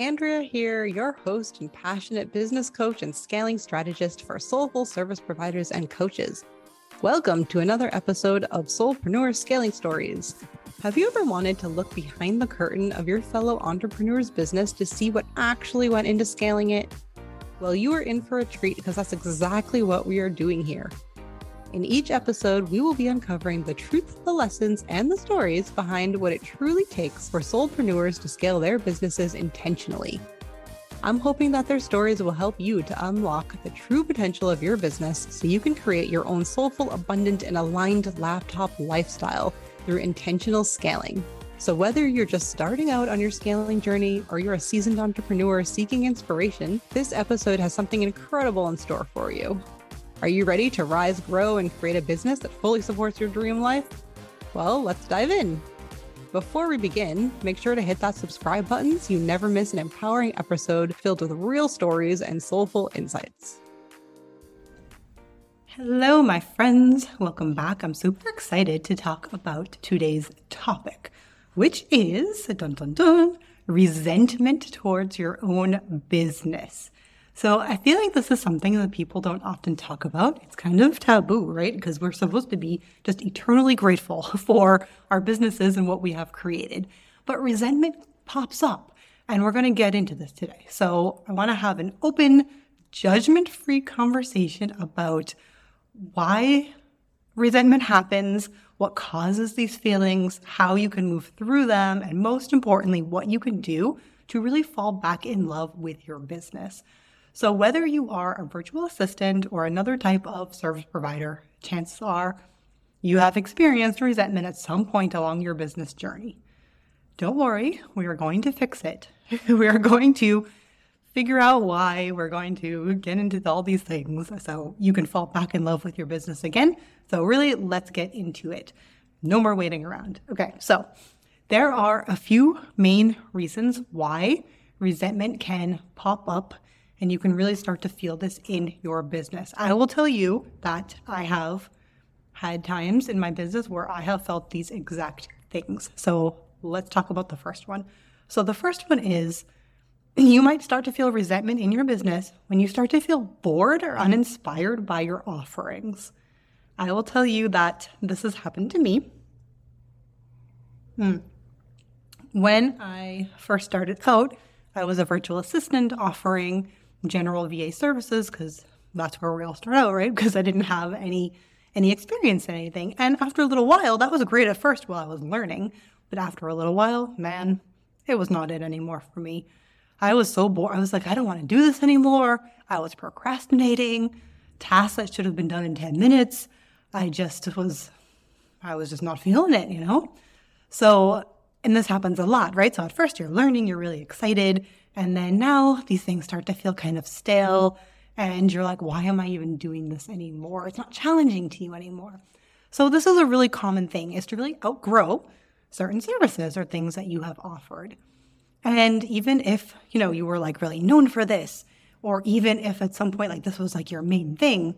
Andrea here, your host and passionate business coach and scaling strategist for soulful service providers and coaches. Welcome to another episode of Soulpreneur Scaling Stories. Have you ever wanted to look behind the curtain of your fellow entrepreneur's business to see what actually went into scaling it? Well, you are in for a treat because that's exactly what we are doing here. In each episode, we will be uncovering the truth, the lessons, and the stories behind what it truly takes for soulpreneurs to scale their businesses intentionally. I'm hoping that their stories will help you to unlock the true potential of your business so you can create your own soulful, abundant, and aligned laptop lifestyle through intentional scaling. So, whether you're just starting out on your scaling journey or you're a seasoned entrepreneur seeking inspiration, this episode has something incredible in store for you. Are you ready to rise, grow, and create a business that fully supports your dream life? Well, let's dive in. Before we begin, make sure to hit that subscribe button so you never miss an empowering episode filled with real stories and soulful insights. Hello, my friends. Welcome back. I'm super excited to talk about today's topic, which is dun dun dun resentment towards your own business. So I feel like this is something that people don't often talk about. It's kind of taboo, right? Because we're supposed to be just eternally grateful for our businesses and what we have created. But resentment pops up, and we're going to get into this today. So I want to have an open, judgment free conversation about why resentment happens, what causes these feelings, how you can move through them, and most importantly, what you can do to really fall back in love with your business. So, whether you are a virtual assistant or another type of service provider, chances are you have experienced resentment at some point along your business journey. Don't worry, we are going to fix it. we are going to figure out why. We're going to get into all these things so you can fall back in love with your business again. So, really, let's get into it. No more waiting around. Okay, so there are a few main reasons why resentment can pop up and you can really start to feel this in your business. I will tell you that I have had times in my business where I have felt these exact things. So let's talk about the first one. So the first one is you might start to feel resentment in your business when you start to feel bored or uninspired by your offerings. I will tell you that this has happened to me. Hmm. When I first started out, I was a virtual assistant offering general VA services because that's where we all start out, right? Because I didn't have any any experience in anything. And after a little while, that was great at first while I was learning, but after a little while, man, it was not it anymore for me. I was so bored. I was like, I don't want to do this anymore. I was procrastinating tasks that should have been done in 10 minutes. I just was I was just not feeling it, you know? So, and this happens a lot, right? So at first you're learning, you're really excited, and then now these things start to feel kind of stale. And you're like, why am I even doing this anymore? It's not challenging to you anymore. So this is a really common thing is to really outgrow certain services or things that you have offered. And even if, you know, you were like really known for this, or even if at some point like this was like your main thing,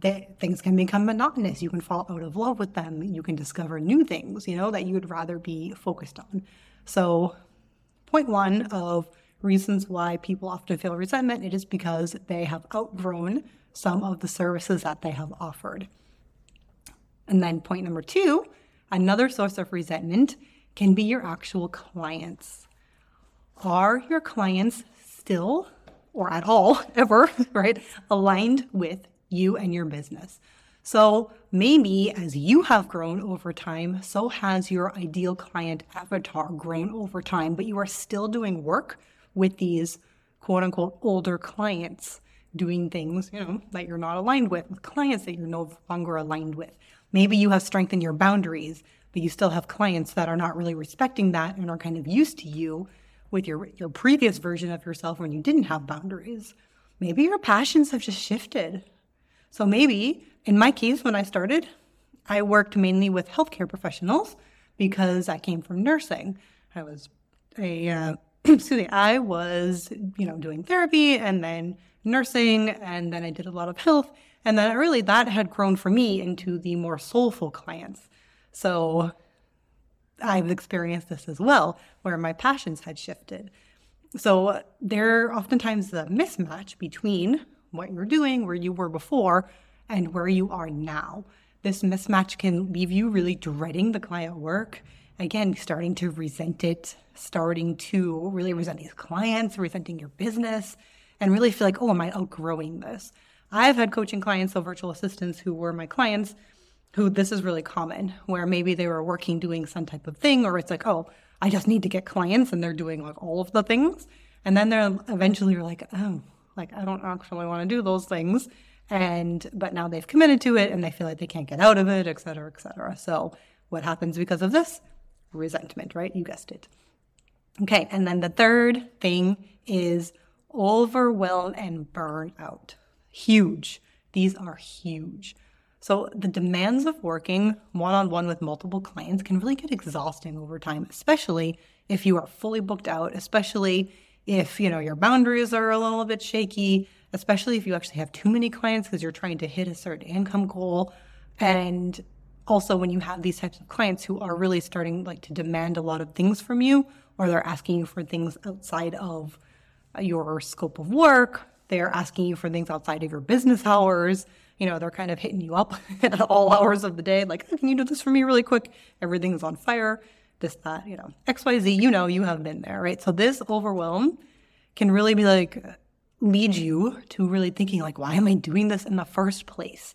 that things can become monotonous. You can fall out of love with them. You can discover new things, you know, that you would rather be focused on. So point one of reasons why people often feel resentment, it is because they have outgrown some of the services that they have offered. And then point number two, another source of resentment can be your actual clients. Are your clients still or at all ever, right, aligned with you and your business? So maybe as you have grown over time, so has your ideal client avatar grown over time, but you are still doing work with these quote unquote older clients doing things, you know, that you're not aligned with, with clients that you're no longer aligned with. Maybe you have strengthened your boundaries, but you still have clients that are not really respecting that and are kind of used to you with your your previous version of yourself when you didn't have boundaries. Maybe your passions have just shifted. So maybe in my case when I started, I worked mainly with healthcare professionals because I came from nursing. I was a uh, excuse me, I was, you know, doing therapy and then nursing, and then I did a lot of health. And then really that had grown for me into the more soulful clients. So I've experienced this as well, where my passions had shifted. So there oftentimes the mismatch between what you're doing, where you were before, and where you are now. This mismatch can leave you really dreading the client work. Again, starting to resent it, starting to really resent these clients, resenting your business, and really feel like, oh, am I outgrowing this? I've had coaching clients, so virtual assistants who were my clients, who this is really common, where maybe they were working doing some type of thing, or it's like, oh, I just need to get clients, and they're doing like all of the things. And then they're eventually you're like, oh, like I don't actually want to do those things. And but now they've committed to it and they feel like they can't get out of it, et cetera, et cetera. So what happens because of this? Resentment, right? You guessed it. Okay, and then the third thing is overwhelm and burnout. Huge. These are huge. So the demands of working one on one with multiple clients can really get exhausting over time, especially if you are fully booked out, especially if, you know, your boundaries are a little bit shaky, especially if you actually have too many clients because you're trying to hit a certain income goal. And also when you have these types of clients who are really starting like to demand a lot of things from you or they're asking you for things outside of your scope of work, they're asking you for things outside of your business hours. You know, they're kind of hitting you up at all hours of the day, like, can you do this for me really quick? Everything's on fire this, that, you know, XYZ, you know, you have been there, right? So this overwhelm can really be like, lead you to really thinking, like, why am I doing this in the first place?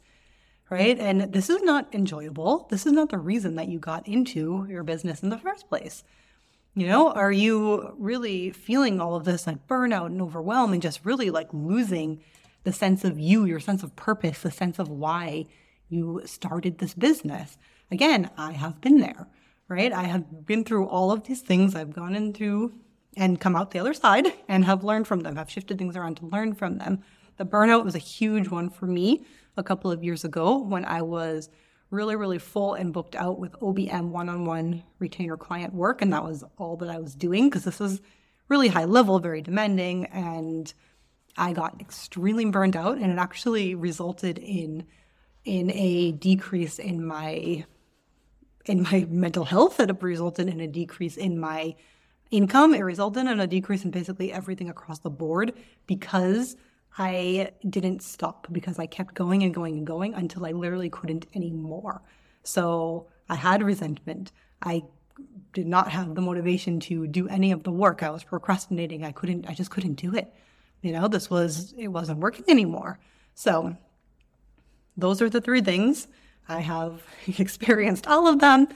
Right. And this is not enjoyable. This is not the reason that you got into your business in the first place. You know, are you really feeling all of this like burnout and overwhelm and just really like losing the sense of you, your sense of purpose, the sense of why you started this business? Again, I have been there right? I have been through all of these things. I've gone into and come out the other side and have learned from them. I've shifted things around to learn from them. The burnout was a huge one for me a couple of years ago when I was really, really full and booked out with OBM one on one retainer client work. And that was all that I was doing because this was really high level, very demanding. And I got extremely burned out and it actually resulted in in a decrease in my in my mental health that resulted in a decrease in my income. It resulted in a decrease in basically everything across the board because I didn't stop because I kept going and going and going until I literally couldn't anymore. So I had resentment. I did not have the motivation to do any of the work. I was procrastinating. I couldn't, I just couldn't do it. You know, this was, it wasn't working anymore. So those are the three things I have experienced all of them.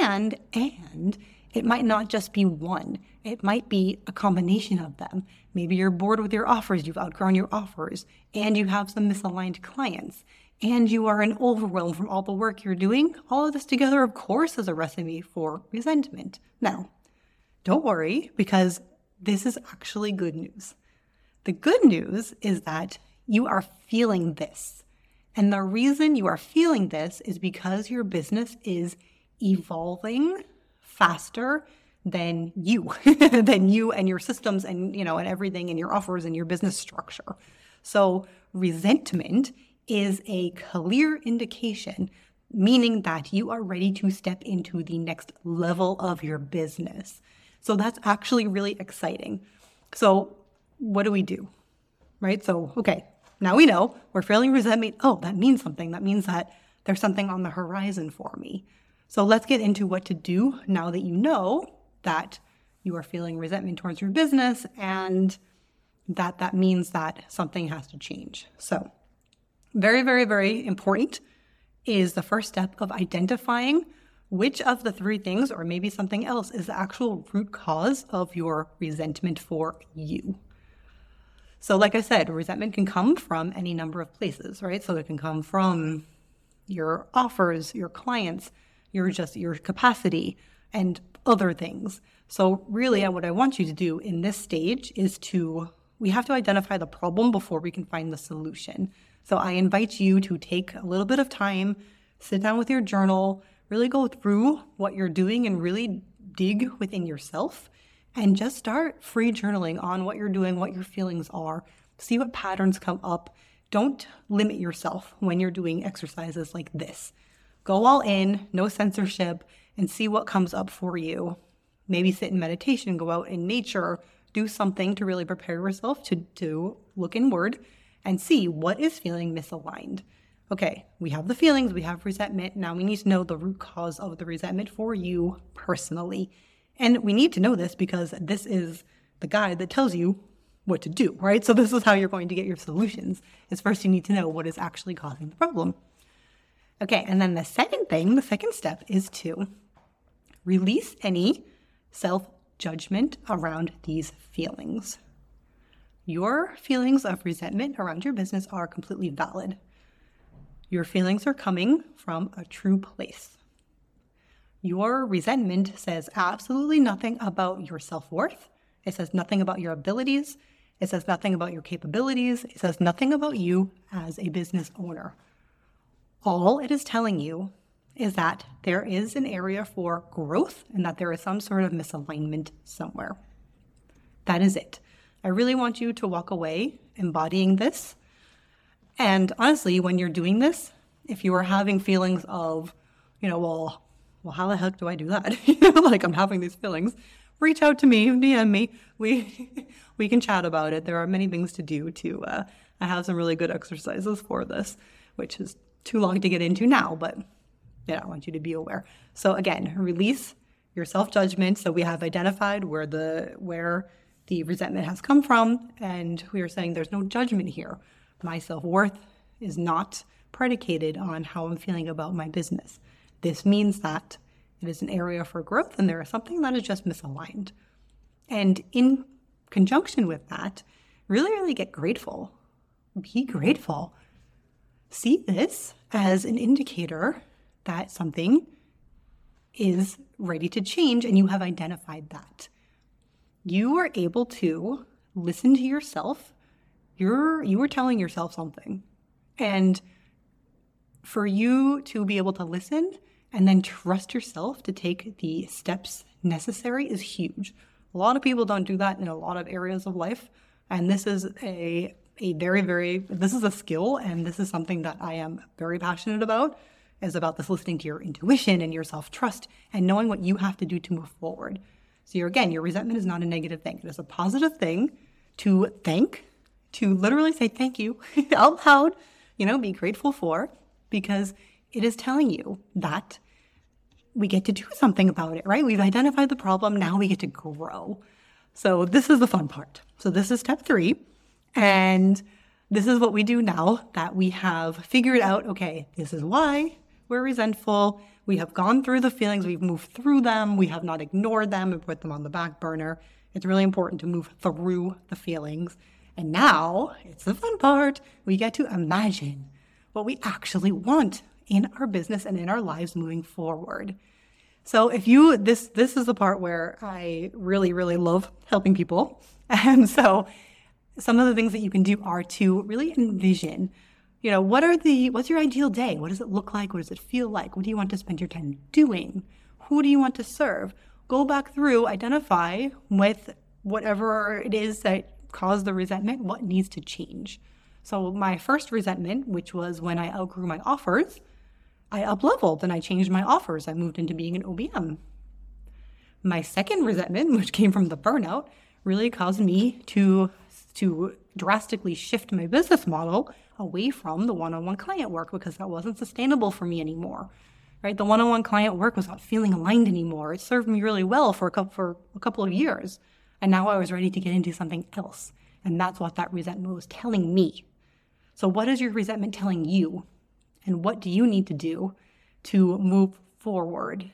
And, and it might not just be one. It might be a combination of them. Maybe you're bored with your offers, you've outgrown your offers, and you have some misaligned clients, and you are an overwhelm from all the work you're doing. All of this together, of course, is a recipe for resentment. Now, don't worry, because this is actually good news. The good news is that you are feeling this. And the reason you are feeling this is because your business is evolving faster than you, than you and your systems and, you know, and everything and your offers and your business structure. So resentment is a clear indication, meaning that you are ready to step into the next level of your business. So that's actually really exciting. So what do we do? Right? So, okay, now we know we're feeling resentment. Oh, that means something. That means that there's something on the horizon for me. So let's get into what to do now that you know that you are feeling resentment towards your business and that that means that something has to change. So, very, very, very important is the first step of identifying which of the three things, or maybe something else, is the actual root cause of your resentment for you. So, like I said, resentment can come from any number of places, right? So, it can come from your offers, your clients, your just your capacity, and other things. So, really, what I want you to do in this stage is to we have to identify the problem before we can find the solution. So, I invite you to take a little bit of time, sit down with your journal, really go through what you're doing, and really dig within yourself and just start free journaling on what you're doing, what your feelings are. See what patterns come up. Don't limit yourself when you're doing exercises like this. Go all in, no censorship, and see what comes up for you. Maybe sit in meditation, go out in nature, do something to really prepare yourself to, to look inward and see what is feeling misaligned. Okay, we have the feelings, we have resentment. Now we need to know the root cause of the resentment for you personally. And we need to know this because this is the guide that tells you what to do, right? So this is how you're going to get your solutions. Is first you need to know what is actually causing the problem. Okay, and then the second thing, the second step is to release any self judgment around these feelings. Your feelings of resentment around your business are completely valid. Your feelings are coming from a true place. Your resentment says absolutely nothing about your self worth. It says nothing about your abilities. It says nothing about your capabilities. It says nothing about you as a business owner. All it is telling you is that there is an area for growth and that there is some sort of misalignment somewhere. That is it. I really want you to walk away embodying this. And honestly, when you're doing this, if you are having feelings of, you know, well, well, how the heck do I do that? you know, like I'm having these feelings. Reach out to me, DM me. We we can chat about it. There are many things to do. To uh, I have some really good exercises for this, which is too long to get into now, but know, I want you to be aware. So again, release your self judgment. So we have identified where the where the resentment has come from, and we are saying there's no judgment here. My self worth is not predicated on how I'm feeling about my business. This means that it is an area for growth and there is something that is just misaligned. And in conjunction with that, really, really get grateful. Be grateful. See this as an indicator that something is ready to change and you have identified that you are able to listen to yourself. You're you are telling yourself something. And for you to be able to listen and then trust yourself to take the steps necessary is huge. A lot of people don't do that in a lot of areas of life. And this is a a very, very this is a skill and this is something that I am very passionate about is about this listening to your intuition and your self-trust and knowing what you have to do to move forward. So you're, again, your resentment is not a negative thing. It is a positive thing to thank, to literally say thank you out loud, you know, be grateful for, because it is telling you that we get to do something about it, right? We've identified the problem. Now we get to grow. So this is the fun part. So this is step three. And this is what we do now that we have figured out, okay, this is why we're resentful. We have gone through the feelings, we've moved through them, we have not ignored them and put them on the back burner. It's really important to move through the feelings. And now it's the fun part. We get to imagine what we actually want in our business and in our lives moving forward. So if you this this is the part where I really really love helping people. And so some of the things that you can do are to really envision you know, what are the, what's your ideal day? What does it look like? What does it feel like? What do you want to spend your time doing? Who do you want to serve? Go back through, identify with whatever it is that caused the resentment, what needs to change. So my first resentment, which was when I outgrew my offers, I upleveled and I changed my offers. I moved into being an OBM. My second resentment, which came from the burnout, really caused me to to drastically shift my business model away from the one-on-one client work because that wasn't sustainable for me anymore. Right? The one-on-one client work was not feeling aligned anymore. It served me really well for a couple, for a couple of years. And now I was ready to get into something else. And that's what that resentment was telling me. So what is your resentment telling you? And what do you need to do to move forward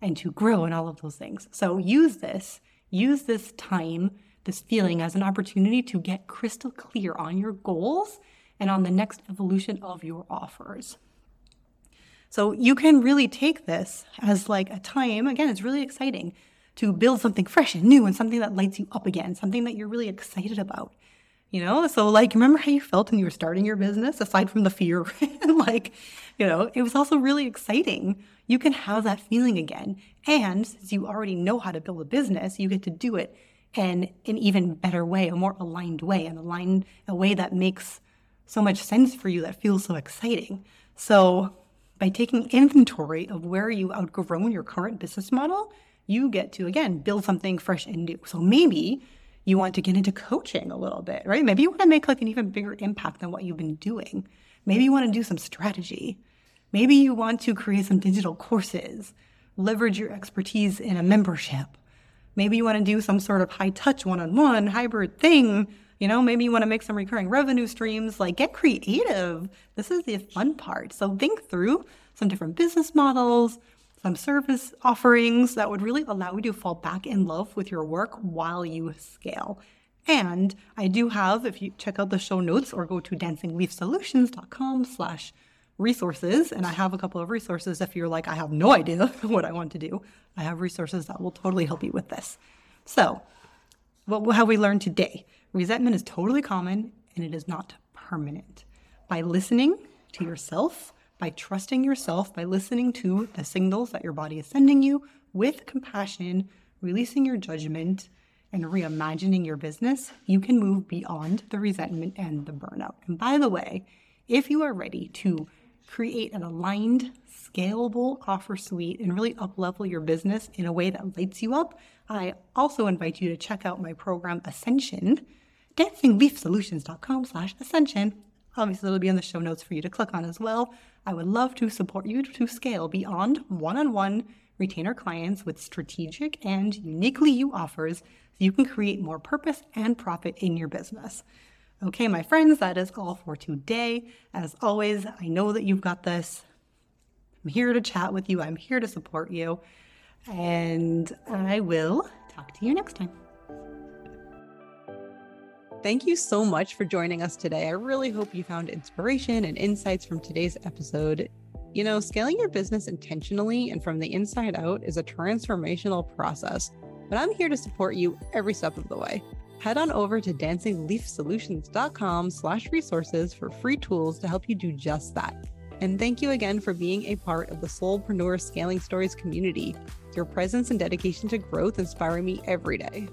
and to grow and all of those things? So use this, use this time, this feeling as an opportunity to get crystal clear on your goals and on the next evolution of your offers. So you can really take this as like a time, again, it's really exciting to build something fresh and new and something that lights you up again, something that you're really excited about. You know, so like, remember how you felt when you were starting your business, aside from the fear? like, you know, it was also really exciting. You can have that feeling again. And since you already know how to build a business, you get to do it in an even better way, a more aligned way, an aligned, a way that makes so much sense for you that feels so exciting. So, by taking inventory of where you outgrown your current business model, you get to again build something fresh and new. So maybe you want to get into coaching a little bit, right? Maybe you want to make like an even bigger impact than what you've been doing. Maybe you want to do some strategy. Maybe you want to create some digital courses, leverage your expertise in a membership. Maybe you want to do some sort of high touch one on one hybrid thing. You know, maybe you want to make some recurring revenue streams. Like, get creative. This is the fun part. So, think through some different business models, some service offerings that would really allow you to fall back in love with your work while you scale. And I do have, if you check out the show notes or go to dancingleafsolutions.com slash resources, and I have a couple of resources if you're like, I have no idea what I want to do. I have resources that will totally help you with this. So, what have we learned today? Resentment is totally common and it is not permanent. By listening to yourself, by trusting yourself, by listening to the signals that your body is sending you with compassion, releasing your judgment, and reimagining your business, you can move beyond the resentment and the burnout. And by the way, if you are ready to create an aligned, scalable offer suite and really uplevel your business in a way that lights you up, I also invite you to check out my program Ascension, dancingleafsolutions.com slash ascension. Obviously, it'll be in the show notes for you to click on as well. I would love to support you to scale beyond one on one retainer clients with strategic and uniquely you offers so you can create more purpose and profit in your business. Okay, my friends, that is all for today. As always, I know that you've got this. I'm here to chat with you, I'm here to support you, and I will talk to you next time. Thank you so much for joining us today. I really hope you found inspiration and insights from today's episode. You know, scaling your business intentionally and from the inside out is a transformational process, but I'm here to support you every step of the way. Head on over to dancingleafsolutions.com slash resources for free tools to help you do just that. And thank you again for being a part of the Soulpreneur Scaling Stories community. Your presence and dedication to growth inspire me every day.